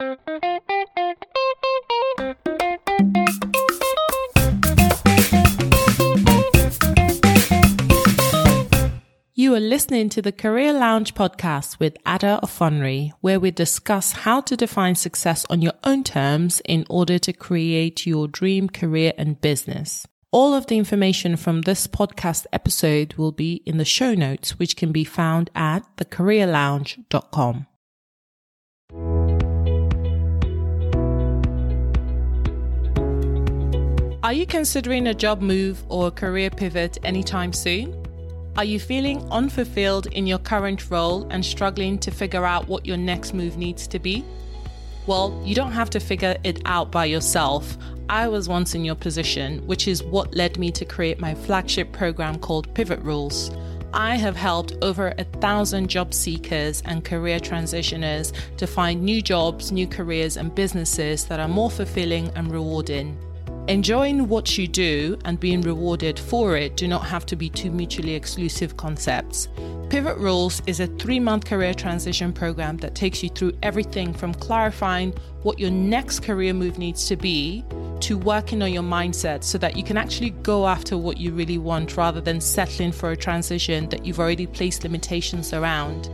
You are listening to the Career Lounge podcast with Ada Offonry, where we discuss how to define success on your own terms in order to create your dream career and business. All of the information from this podcast episode will be in the show notes, which can be found at thecareerlounge.com. Are you considering a job move or a career pivot anytime soon? Are you feeling unfulfilled in your current role and struggling to figure out what your next move needs to be? Well, you don't have to figure it out by yourself. I was once in your position, which is what led me to create my flagship program called Pivot Rules. I have helped over a thousand job seekers and career transitioners to find new jobs, new careers, and businesses that are more fulfilling and rewarding. Enjoying what you do and being rewarded for it do not have to be two mutually exclusive concepts. Pivot Rules is a three month career transition program that takes you through everything from clarifying what your next career move needs to be to working on your mindset so that you can actually go after what you really want rather than settling for a transition that you've already placed limitations around.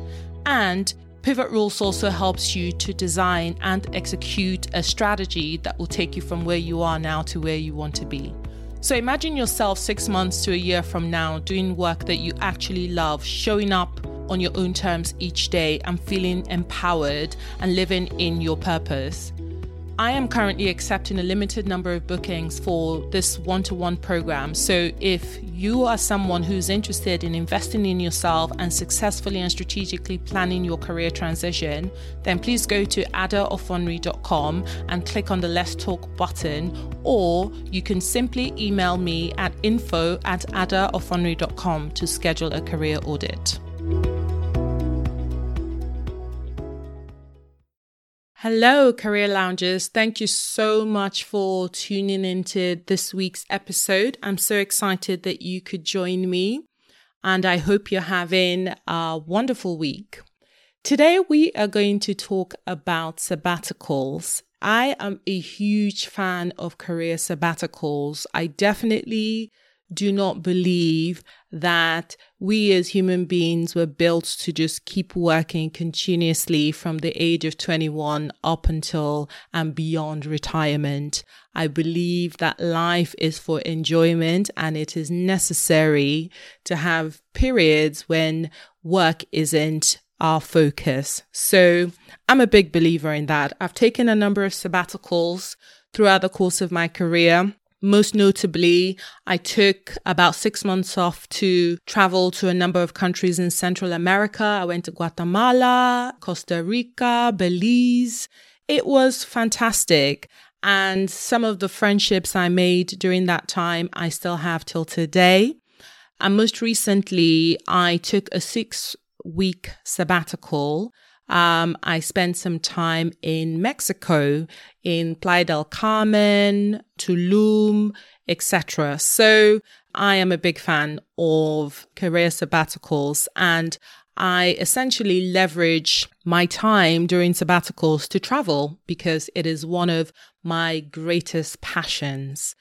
And Pivot Rules also helps you to design and execute a strategy that will take you from where you are now to where you want to be. So imagine yourself six months to a year from now doing work that you actually love, showing up on your own terms each day and feeling empowered and living in your purpose. I am currently accepting a limited number of bookings for this one to one program. So, if you are someone who's interested in investing in yourself and successfully and strategically planning your career transition, then please go to adaoffonry.com and click on the Let's Talk button, or you can simply email me at info at adaoffonry.com to schedule a career audit. Hello, Career Loungers. Thank you so much for tuning into this week's episode. I'm so excited that you could join me, and I hope you're having a wonderful week. Today, we are going to talk about sabbaticals. I am a huge fan of career sabbaticals. I definitely do not believe that we as human beings were built to just keep working continuously from the age of 21 up until and beyond retirement. I believe that life is for enjoyment and it is necessary to have periods when work isn't our focus. So I'm a big believer in that. I've taken a number of sabbaticals throughout the course of my career. Most notably, I took about six months off to travel to a number of countries in Central America. I went to Guatemala, Costa Rica, Belize. It was fantastic. And some of the friendships I made during that time, I still have till today. And most recently, I took a six week sabbatical um, I spent some time in Mexico, in Playa del Carmen, Tulum, etc. So I am a big fan of career sabbaticals and I essentially leverage my time during sabbaticals to travel because it is one of my greatest passions.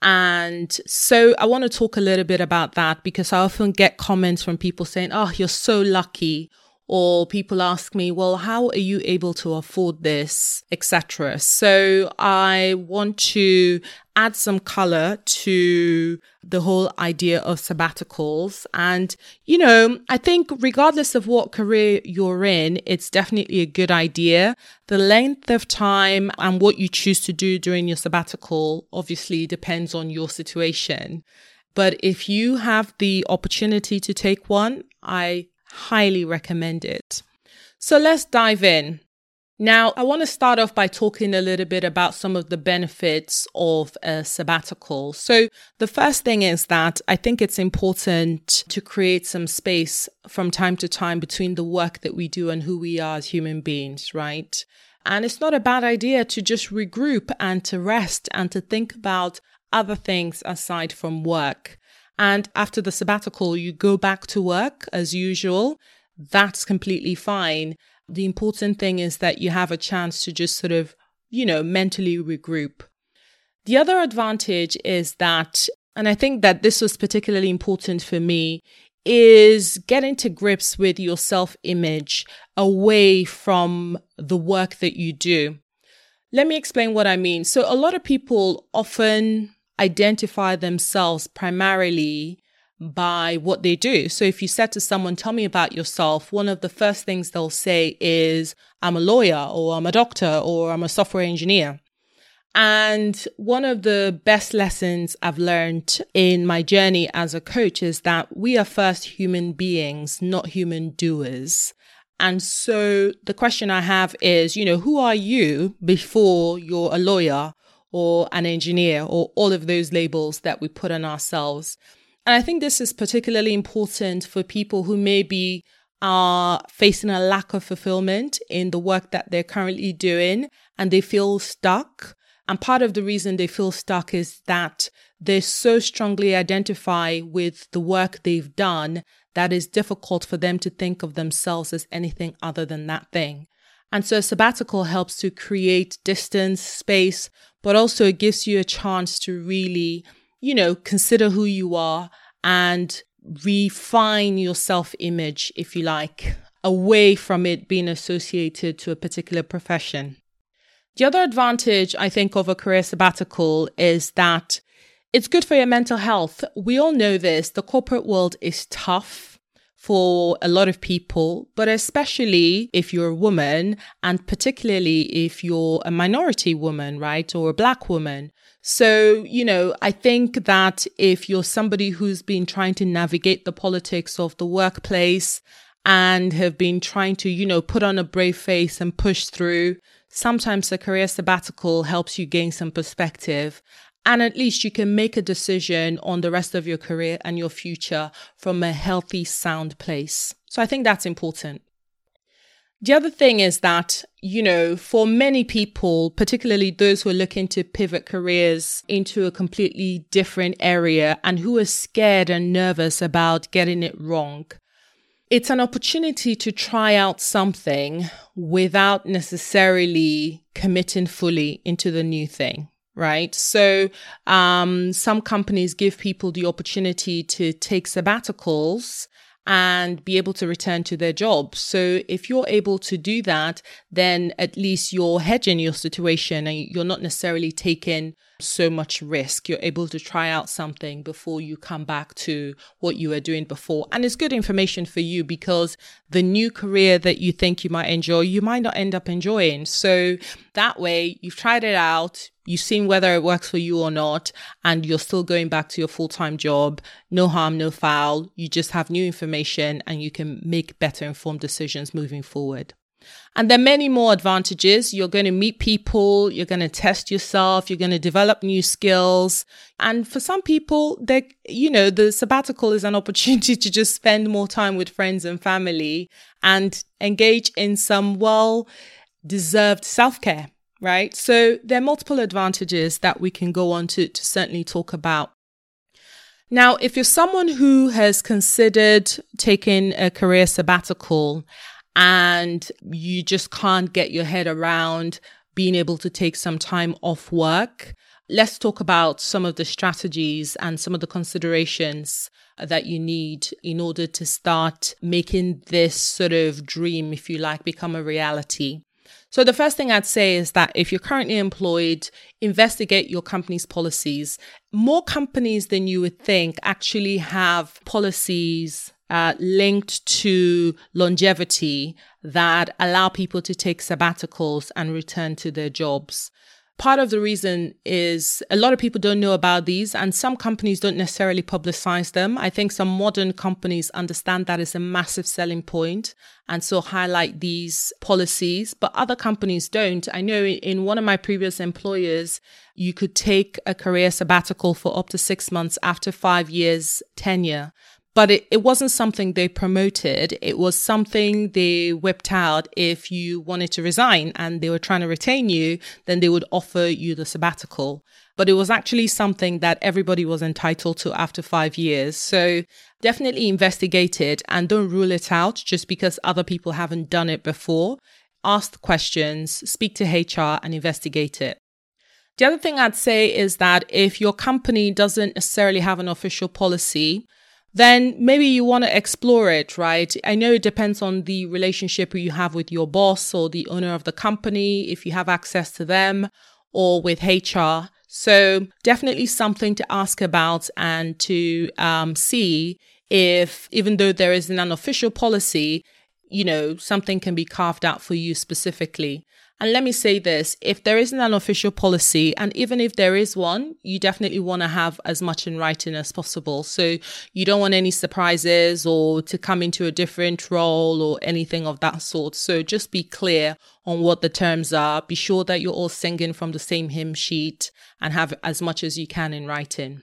And so I want to talk a little bit about that because I often get comments from people saying, Oh, you're so lucky or people ask me, well, how are you able to afford this, etc. So I want to add some color to the whole idea of sabbaticals. And, you know, I think regardless of what career you're in, it's definitely a good idea. The length of time and what you choose to do during your sabbatical obviously depends on your situation. But if you have the opportunity to take one, I highly recommend it. So let's dive in. Now, I want to start off by talking a little bit about some of the benefits of a sabbatical. So, the first thing is that I think it's important to create some space from time to time between the work that we do and who we are as human beings, right? And it's not a bad idea to just regroup and to rest and to think about other things aside from work. And after the sabbatical, you go back to work as usual. That's completely fine. The important thing is that you have a chance to just sort of, you know, mentally regroup. The other advantage is that, and I think that this was particularly important for me, is getting to grips with your self image away from the work that you do. Let me explain what I mean. So, a lot of people often identify themselves primarily by what they do. So, if you said to someone, Tell me about yourself, one of the first things they'll say is, I'm a lawyer, or I'm a doctor, or I'm a software engineer. And one of the best lessons I've learned in my journey as a coach is that we are first human beings, not human doers. And so the question I have is, you know, who are you before you're a lawyer or an engineer or all of those labels that we put on ourselves? And I think this is particularly important for people who maybe are facing a lack of fulfillment in the work that they're currently doing and they feel stuck and part of the reason they feel stuck is that they so strongly identify with the work they've done that it's difficult for them to think of themselves as anything other than that thing. And so sabbatical helps to create distance, space, but also it gives you a chance to really, you know, consider who you are and refine your self image, if you like, away from it being associated to a particular profession. The other advantage I think of a career sabbatical is that it's good for your mental health. We all know this. The corporate world is tough for a lot of people, but especially if you're a woman and particularly if you're a minority woman, right? Or a black woman. So, you know, I think that if you're somebody who's been trying to navigate the politics of the workplace and have been trying to, you know, put on a brave face and push through, sometimes a career sabbatical helps you gain some perspective. And at least you can make a decision on the rest of your career and your future from a healthy, sound place. So I think that's important. The other thing is that, you know, for many people, particularly those who are looking to pivot careers into a completely different area and who are scared and nervous about getting it wrong, it's an opportunity to try out something without necessarily committing fully into the new thing right? So, um, some companies give people the opportunity to take sabbaticals and be able to return to their jobs. So if you're able to do that, then at least you're hedging your situation and you're not necessarily taking so much risk. You're able to try out something before you come back to what you were doing before. And it's good information for you because the new career that you think you might enjoy, you might not end up enjoying. So that way you've tried it out. You've seen whether it works for you or not, and you're still going back to your full time job. No harm, no foul. You just have new information and you can make better informed decisions moving forward. And there are many more advantages. You're going to meet people, you're going to test yourself, you're going to develop new skills. And for some people, they you know, the sabbatical is an opportunity to just spend more time with friends and family and engage in some well deserved self care, right? So there are multiple advantages that we can go on to, to certainly talk about. Now, if you're someone who has considered taking a career sabbatical and you just can't get your head around being able to take some time off work, let's talk about some of the strategies and some of the considerations that you need in order to start making this sort of dream, if you like, become a reality. So, the first thing I'd say is that if you're currently employed, investigate your company's policies. More companies than you would think actually have policies uh, linked to longevity that allow people to take sabbaticals and return to their jobs. Part of the reason is a lot of people don't know about these, and some companies don't necessarily publicize them. I think some modern companies understand that is a massive selling point and so highlight these policies, but other companies don't. I know in one of my previous employers, you could take a career sabbatical for up to six months after five years tenure. But it, it wasn't something they promoted. It was something they whipped out if you wanted to resign and they were trying to retain you, then they would offer you the sabbatical. But it was actually something that everybody was entitled to after five years. So definitely investigate it and don't rule it out just because other people haven't done it before. Ask questions, speak to HR and investigate it. The other thing I'd say is that if your company doesn't necessarily have an official policy, then maybe you want to explore it, right? I know it depends on the relationship you have with your boss or the owner of the company, if you have access to them or with HR. So definitely something to ask about and to um, see if, even though there isn't an unofficial policy, you know, something can be carved out for you specifically. And let me say this if there isn't an official policy, and even if there is one, you definitely want to have as much in writing as possible. So you don't want any surprises or to come into a different role or anything of that sort. So just be clear on what the terms are. Be sure that you're all singing from the same hymn sheet and have as much as you can in writing.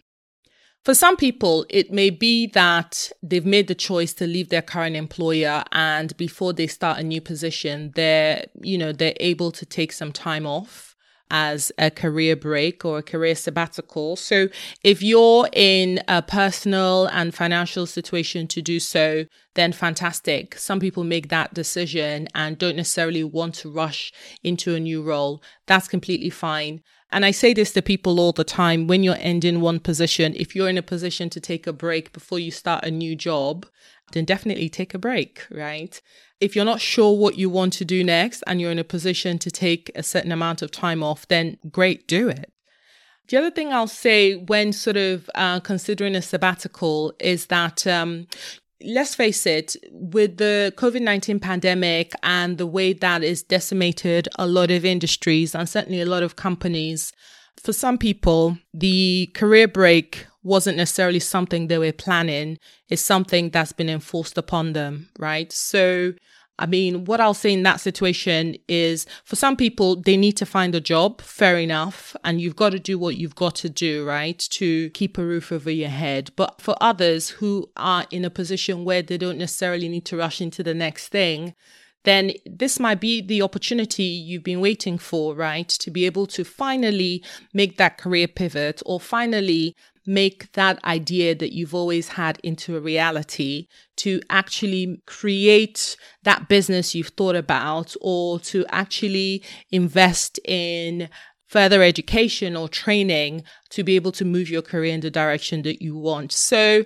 For some people, it may be that they've made the choice to leave their current employer and before they start a new position, they're, you know, they're able to take some time off as a career break or a career sabbatical. So if you're in a personal and financial situation to do so, then fantastic. Some people make that decision and don't necessarily want to rush into a new role. That's completely fine. And I say this to people all the time when you're ending one position, if you're in a position to take a break before you start a new job, then definitely take a break, right? If you're not sure what you want to do next and you're in a position to take a certain amount of time off, then great, do it. The other thing I'll say when sort of uh, considering a sabbatical is that um, let's face it, with the COVID 19 pandemic and the way that is decimated a lot of industries and certainly a lot of companies, for some people, the career break wasn't necessarily something they were planning. It's something that's been enforced upon them, right? So I mean, what I'll say in that situation is for some people, they need to find a job, fair enough. And you've got to do what you've got to do, right? To keep a roof over your head. But for others who are in a position where they don't necessarily need to rush into the next thing, then this might be the opportunity you've been waiting for, right? To be able to finally make that career pivot or finally make that idea that you've always had into a reality to actually create that business you've thought about or to actually invest in further education or training to be able to move your career in the direction that you want. So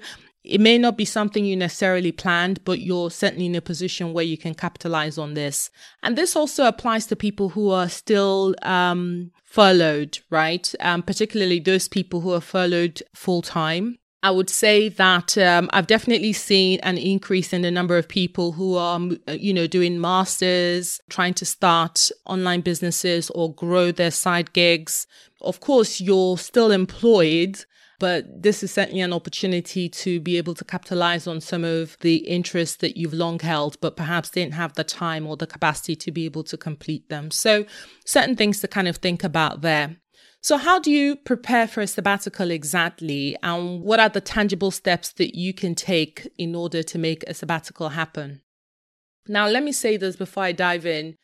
it may not be something you necessarily planned, but you're certainly in a position where you can capitalize on this. And this also applies to people who are still um, furloughed, right? Um, particularly those people who are furloughed full time. I would say that um, I've definitely seen an increase in the number of people who are, you know, doing masters, trying to start online businesses or grow their side gigs. Of course, you're still employed, but this is certainly an opportunity to be able to capitalize on some of the interests that you've long held, but perhaps didn't have the time or the capacity to be able to complete them. So, certain things to kind of think about there. So, how do you prepare for a sabbatical exactly? And what are the tangible steps that you can take in order to make a sabbatical happen? Now, let me say this before I dive in.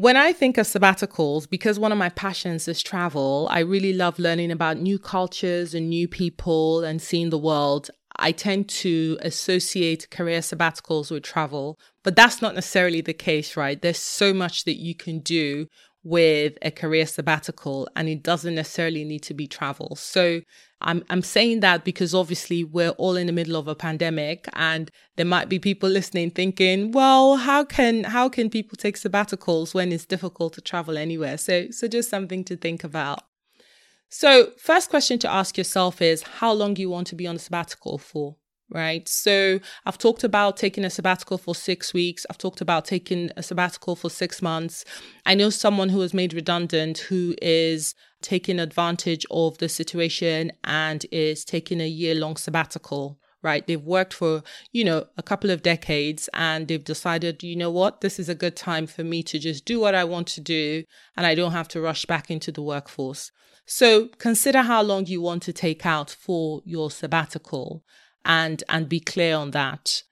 When I think of sabbaticals, because one of my passions is travel, I really love learning about new cultures and new people and seeing the world. I tend to associate career sabbaticals with travel, but that's not necessarily the case, right? There's so much that you can do with a career sabbatical and it doesn't necessarily need to be travel. So I'm I'm saying that because obviously we're all in the middle of a pandemic and there might be people listening thinking, well, how can how can people take sabbaticals when it's difficult to travel anywhere? So so just something to think about. So, first question to ask yourself is how long you want to be on a sabbatical for? Right? So I've talked about taking a sabbatical for six weeks. I've talked about taking a sabbatical for six months. I know someone who was made redundant who is taking advantage of the situation and is taking a year long sabbatical. Right. They've worked for, you know, a couple of decades and they've decided, you know what, this is a good time for me to just do what I want to do and I don't have to rush back into the workforce. So consider how long you want to take out for your sabbatical. And and be clear on that.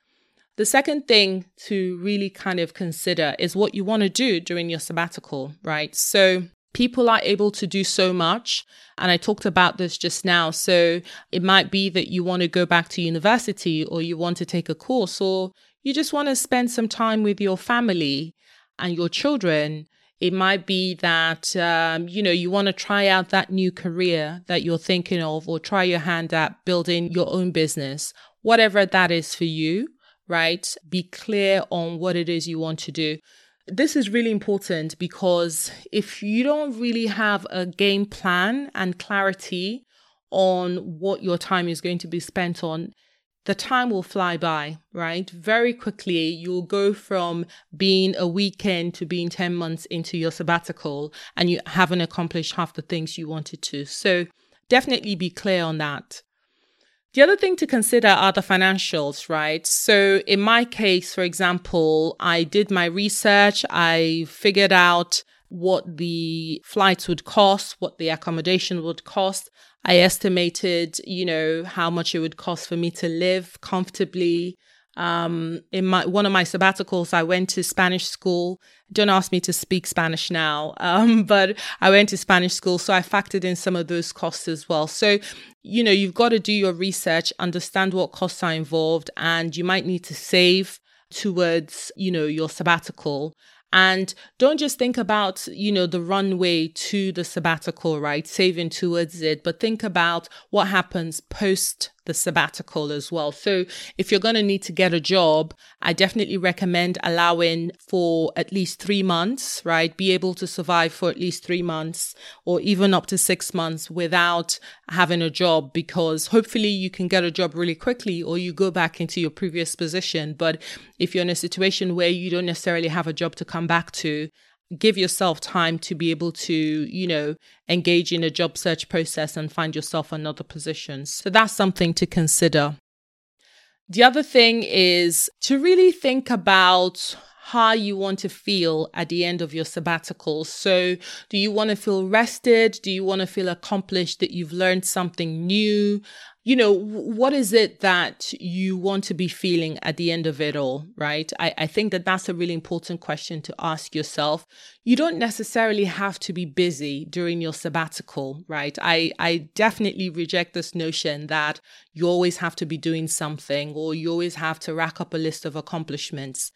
The second thing to really kind of consider is what you want to do during your sabbatical, right? So people are able to do so much. And I talked about this just now. So it might be that you want to go back to university or you want to take a course or you just want to spend some time with your family and your children. It might be that, um, you know, you want to try out that new career that you're thinking of or try your hand at building your own business, whatever that is for you, right? Be clear on what it is you want to do. This is really important because if you don't really have a game plan and clarity on what your time is going to be spent on, the time will fly by, right? Very quickly, you'll go from being a weekend to being 10 months into your sabbatical and you haven't accomplished half the things you wanted to. So definitely be clear on that. The other thing to consider are the financials, right? So in my case, for example, I did my research. I figured out what the flights would cost, what the accommodation would cost. I estimated, you know, how much it would cost for me to live comfortably. Um, in my one of my sabbaticals, I went to Spanish school. Don't ask me to speak Spanish now, um, but I went to Spanish school, so I factored in some of those costs as well. So, you know, you've got to do your research, understand what costs are involved, and you might need to save towards, you know, your sabbatical. And don't just think about, you know, the runway to the sabbatical, right? Saving towards it, but think about what happens post the sabbatical as well. So if you're going to need to get a job, I definitely recommend allowing for at least three months, right? Be able to survive for at least three months or even up to six months without having a job because hopefully you can get a job really quickly or you go back into your previous position. But if you're in a situation where you don't necessarily have a job to come back to, give yourself time to be able to, you know, engage in a job search process and find yourself another position. So that's something to consider. The other thing is to really think about how you want to feel at the end of your sabbatical. So, do you want to feel rested? Do you want to feel accomplished that you've learned something new? You know, what is it that you want to be feeling at the end of it all, right? I, I think that that's a really important question to ask yourself. You don't necessarily have to be busy during your sabbatical, right? I, I definitely reject this notion that you always have to be doing something or you always have to rack up a list of accomplishments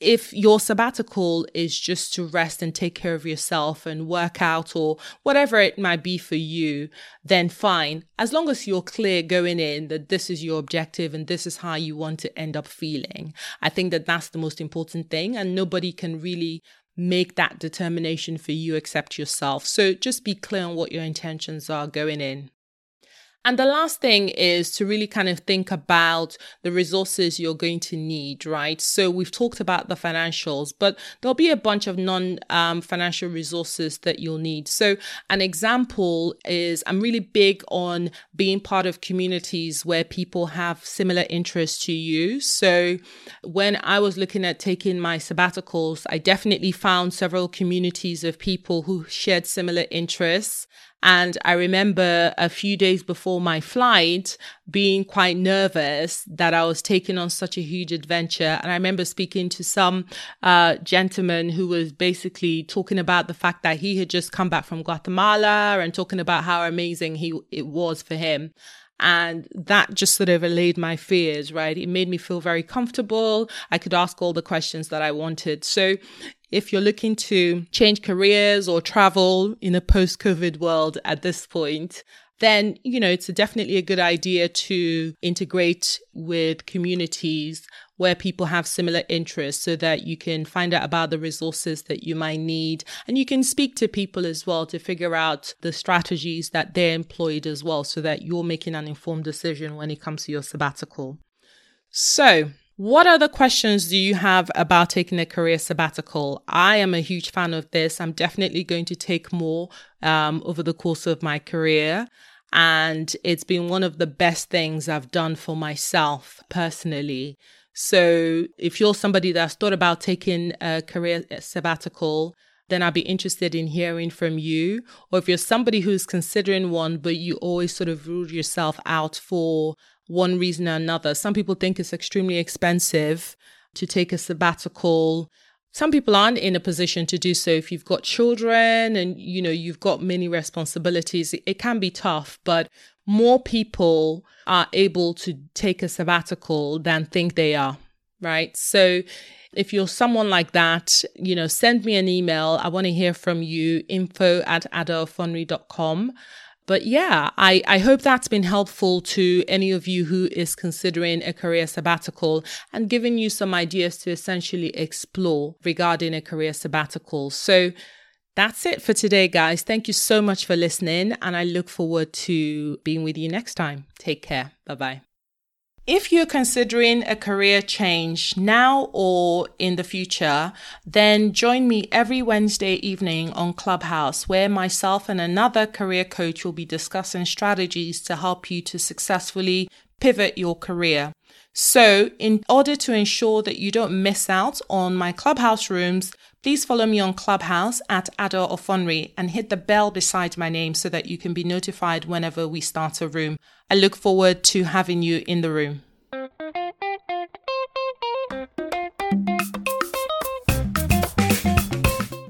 if your sabbatical is just to rest and take care of yourself and work out or whatever it might be for you, then fine. As long as you're clear going in that this is your objective and this is how you want to end up feeling. I think that that's the most important thing and nobody can really make that determination for you except yourself. So just be clear on what your intentions are going in. And the last thing is to really kind of think about the resources you're going to need, right? So we've talked about the financials, but there'll be a bunch of non um, financial resources that you'll need. So an example is I'm really big on being part of communities where people have similar interests to you. So when I was looking at taking my sabbaticals, I definitely found several communities of people who shared similar interests and I remember a few days before my flight being quite nervous that I was taking on such a huge adventure. And I remember speaking to some uh, gentleman who was basically talking about the fact that he had just come back from Guatemala and talking about how amazing he it was for him. And that just sort of allayed my fears, right? It made me feel very comfortable. I could ask all the questions that I wanted. So if you're looking to change careers or travel in a post COVID world at this point, then, you know, it's definitely a good idea to integrate with communities where people have similar interests so that you can find out about the resources that you might need. And you can speak to people as well to figure out the strategies that they're employed as well so that you're making an informed decision when it comes to your sabbatical. So, what other questions do you have about taking a career sabbatical? I am a huge fan of this. I'm definitely going to take more um, over the course of my career. And it's been one of the best things I've done for myself personally. So if you're somebody that's thought about taking a career sabbatical, then I'd be interested in hearing from you. Or if you're somebody who's considering one, but you always sort of ruled yourself out for one reason or another. Some people think it's extremely expensive to take a sabbatical. Some people aren't in a position to do so. If you've got children and you know you've got many responsibilities, it can be tough, but more people are able to take a sabbatical than think they are, right? So if you're someone like that, you know, send me an email. I want to hear from you, info at adaoffonry.com. But yeah, I, I hope that's been helpful to any of you who is considering a career sabbatical and giving you some ideas to essentially explore regarding a career sabbatical. So that's it for today, guys. Thank you so much for listening, and I look forward to being with you next time. Take care. Bye bye. If you're considering a career change now or in the future, then join me every Wednesday evening on Clubhouse, where myself and another career coach will be discussing strategies to help you to successfully pivot your career. So, in order to ensure that you don't miss out on my Clubhouse rooms, please follow me on Clubhouse at Ada Offonry and hit the bell beside my name so that you can be notified whenever we start a room. I look forward to having you in the room.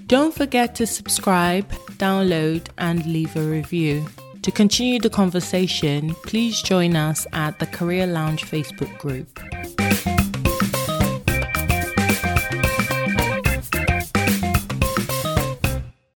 Don't forget to subscribe, download, and leave a review. To continue the conversation, please join us at the Career Lounge Facebook group.